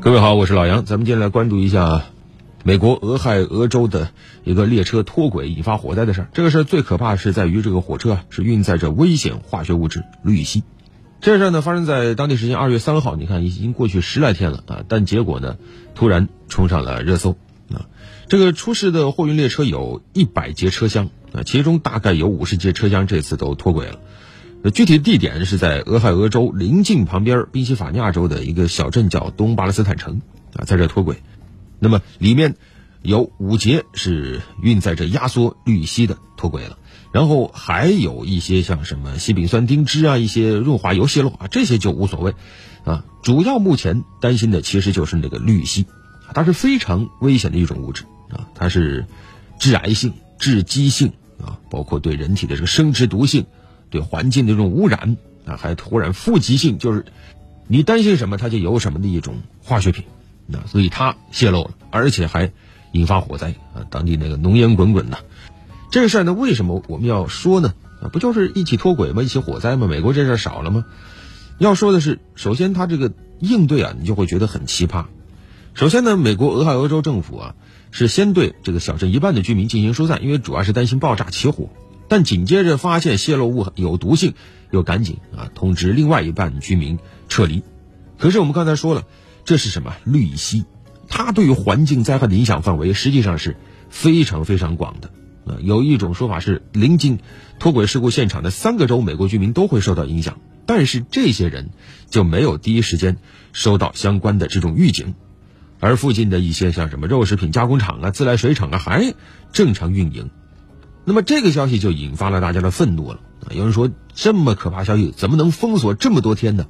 各位好，我是老杨，咱们今天来关注一下美国俄亥俄州的一个列车脱轨引发火灾的事儿。这个事儿最可怕是在于这个火车啊是运载着危险化学物质氯乙烯。这事儿呢发生在当地时间二月三号，你看已经过去十来天了啊，但结果呢突然冲上了热搜啊。这个出事的货运列车有一百节车厢啊，其中大概有五十节车厢这次都脱轨了。具体地点是在俄亥俄州临近旁边宾夕法尼亚州的一个小镇，叫东巴勒斯坦城，啊，在这脱轨。那么里面有五节是运载着压缩氯乙烯的脱轨了，然后还有一些像什么烯丙酸丁酯啊、一些润滑油泄漏啊，这些就无所谓。啊，主要目前担心的其实就是那个氯乙烯，它是非常危险的一种物质啊，它是致癌性、致畸性啊，包括对人体的这个生殖毒性。对环境的这种污染啊，还突然富集性，就是你担心什么，它就有什么的一种化学品，那所以它泄露了，而且还引发火灾啊，当地那个浓烟滚滚的。这个事儿呢，为什么我们要说呢？啊，不就是一起脱轨吗？一起火灾吗？美国这事儿少了吗？要说的是，首先它这个应对啊，你就会觉得很奇葩。首先呢，美国俄亥俄州政府啊，是先对这个小镇一半的居民进行疏散，因为主要是担心爆炸起火。但紧接着发现泄漏物有毒性，又赶紧啊通知另外一半居民撤离。可是我们刚才说了，这是什么氯乙烯？它对于环境灾害的影响范围实际上是非常非常广的。啊，有一种说法是，临近脱轨事故现场的三个州美国居民都会受到影响，但是这些人就没有第一时间收到相关的这种预警，而附近的一些像什么肉食品加工厂啊、自来水厂啊还正常运营。那么这个消息就引发了大家的愤怒了！有人说这么可怕消息怎么能封锁这么多天呢？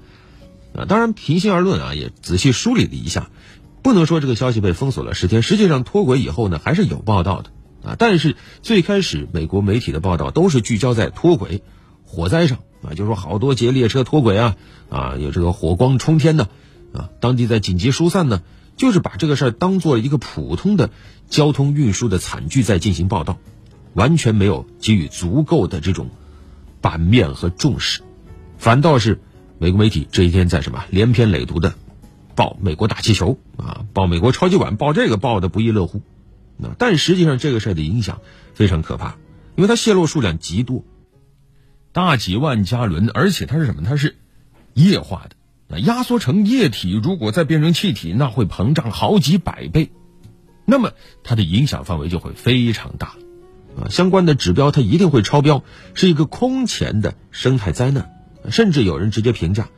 啊，当然平心而论啊，也仔细梳理了一下，不能说这个消息被封锁了十天。实际上脱轨以后呢，还是有报道的啊。但是最开始美国媒体的报道都是聚焦在脱轨火灾上啊，就是说好多节列车脱轨啊啊，有这个火光冲天的啊，当地在紧急疏散呢，就是把这个事儿当做一个普通的交通运输的惨剧在进行报道。完全没有给予足够的这种版面和重视，反倒是美国媒体这一天在什么连篇累牍的报美国大气球啊，报美国超级碗，报这个报的不亦乐乎。那但实际上这个事儿的影响非常可怕，因为它泄露数量极多，大几万加仑，而且它是什么？它是液化的，那压缩成液体，如果再变成气体，那会膨胀好几百倍，那么它的影响范围就会非常大。啊，相关的指标它一定会超标，是一个空前的生态灾难，甚至有人直接评价，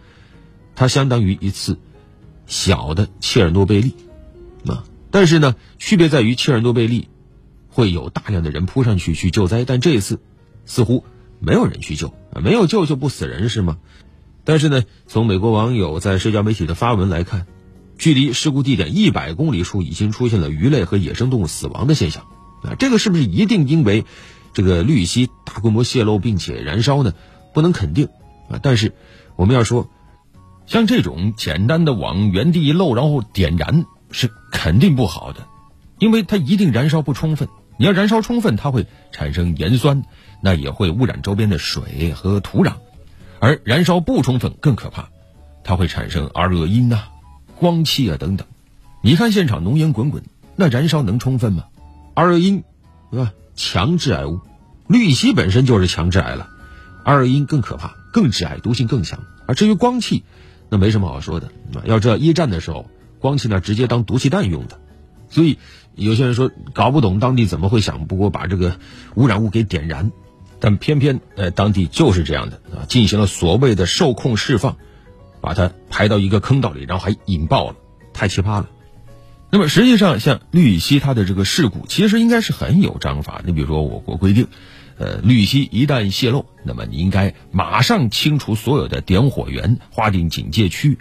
它相当于一次小的切尔诺贝利。啊，但是呢，区别在于切尔诺贝利会有大量的人扑上去去救灾，但这一次似乎没有人去救，没有救就不死人是吗？但是呢，从美国网友在社交媒体的发文来看，距离事故地点一百公里处已经出现了鱼类和野生动物死亡的现象。啊，这个是不是一定因为这个氯乙烯大规模泄漏并且燃烧呢？不能肯定啊。但是我们要说，像这种简单的往原地一漏，然后点燃是肯定不好的，因为它一定燃烧不充分。你要燃烧充分，它会产生盐酸，那也会污染周边的水和土壤；而燃烧不充分更可怕，它会产生二恶英啊、光气啊等等。你看现场浓烟滚滚，那燃烧能充分吗？二恶英，对吧？强致癌物，氯乙烯本身就是强致癌了，二恶英更可怕，更致癌，毒性更强。而至于光气，那没什么好说的。要知道一战的时候，光气呢直接当毒气弹用的，所以有些人说搞不懂当地怎么会想不过把这个污染物给点燃，但偏偏呃当地就是这样的啊，进行了所谓的受控释放，把它排到一个坑道里，然后还引爆了，太奇葩了。那么实际上，像氯乙烯它的这个事故，其实应该是很有章法。你比如说，我国规定，呃，氯乙烯一旦泄漏，那么你应该马上清除所有的点火源，划定警戒区。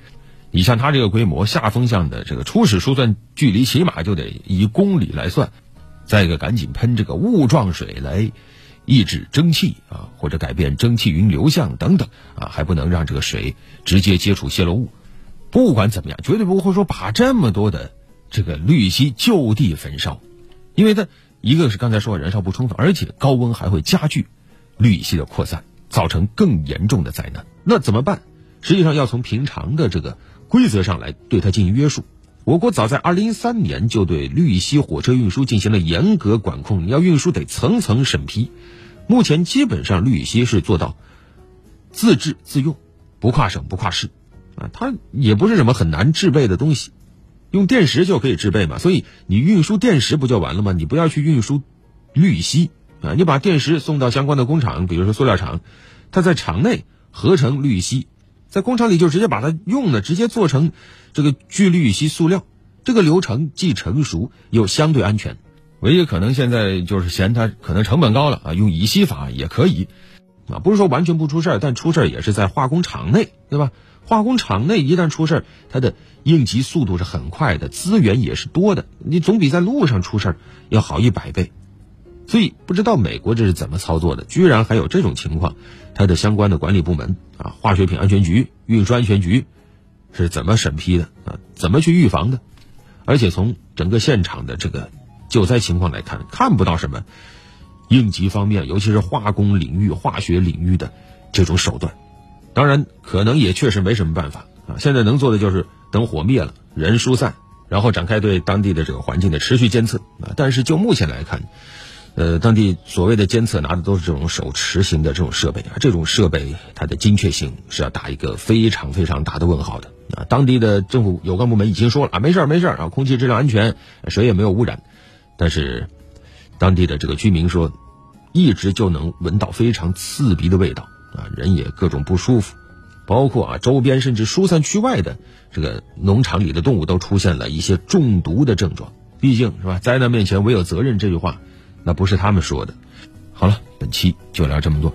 你像它这个规模，下风向的这个初始疏散距离起码就得以公里来算。再一个，赶紧喷这个雾状水来抑制蒸汽啊，或者改变蒸汽云流向等等啊，还不能让这个水直接接触泄漏物。不管怎么样，绝对不会说把这么多的。这个氯乙烯就地焚烧，因为它一个是刚才说燃烧不充分，而且高温还会加剧氯乙烯的扩散，造成更严重的灾难。那怎么办？实际上要从平常的这个规则上来对它进行约束。我国早在二零一三年就对绿溪火车运输进行了严格管控，要运输得层层审批。目前基本上绿溪是做到自制自用，不跨省不跨市，啊，它也不是什么很难制备的东西，用电石就可以制备嘛。所以你运输电石不就完了吗？你不要去运输氯乙烯啊，你把电石送到相关的工厂，比如说塑料厂，它在厂内合成氯乙烯。在工厂里就直接把它用了，直接做成这个聚氯乙烯塑料，这个流程既成熟又相对安全。唯一可能现在就是嫌它可能成本高了啊，用乙烯法也可以，啊，不是说完全不出事儿，但出事儿也是在化工厂内，对吧？化工厂内一旦出事儿，它的应急速度是很快的，资源也是多的，你总比在路上出事儿要好一百倍。所以不知道美国这是怎么操作的，居然还有这种情况，它的相关的管理部门啊，化学品安全局、运输安全局是怎么审批的啊？怎么去预防的？而且从整个现场的这个救灾情况来看，看不到什么应急方面，尤其是化工领域、化学领域的这种手段。当然，可能也确实没什么办法啊。现在能做的就是等火灭了，人疏散，然后展开对当地的这个环境的持续监测啊。但是就目前来看，呃，当地所谓的监测拿的都是这种手持型的这种设备啊，这种设备它的精确性是要打一个非常非常大的问号的啊。当地的政府有关部门已经说了啊，没事没事啊，空气质量安全，谁也没有污染，但是当地的这个居民说，一直就能闻到非常刺鼻的味道啊，人也各种不舒服，包括啊周边甚至疏散区外的这个农场里的动物都出现了一些中毒的症状。毕竟是吧，灾难面前唯有责任这句话。那不是他们说的。好了，本期就聊这么多。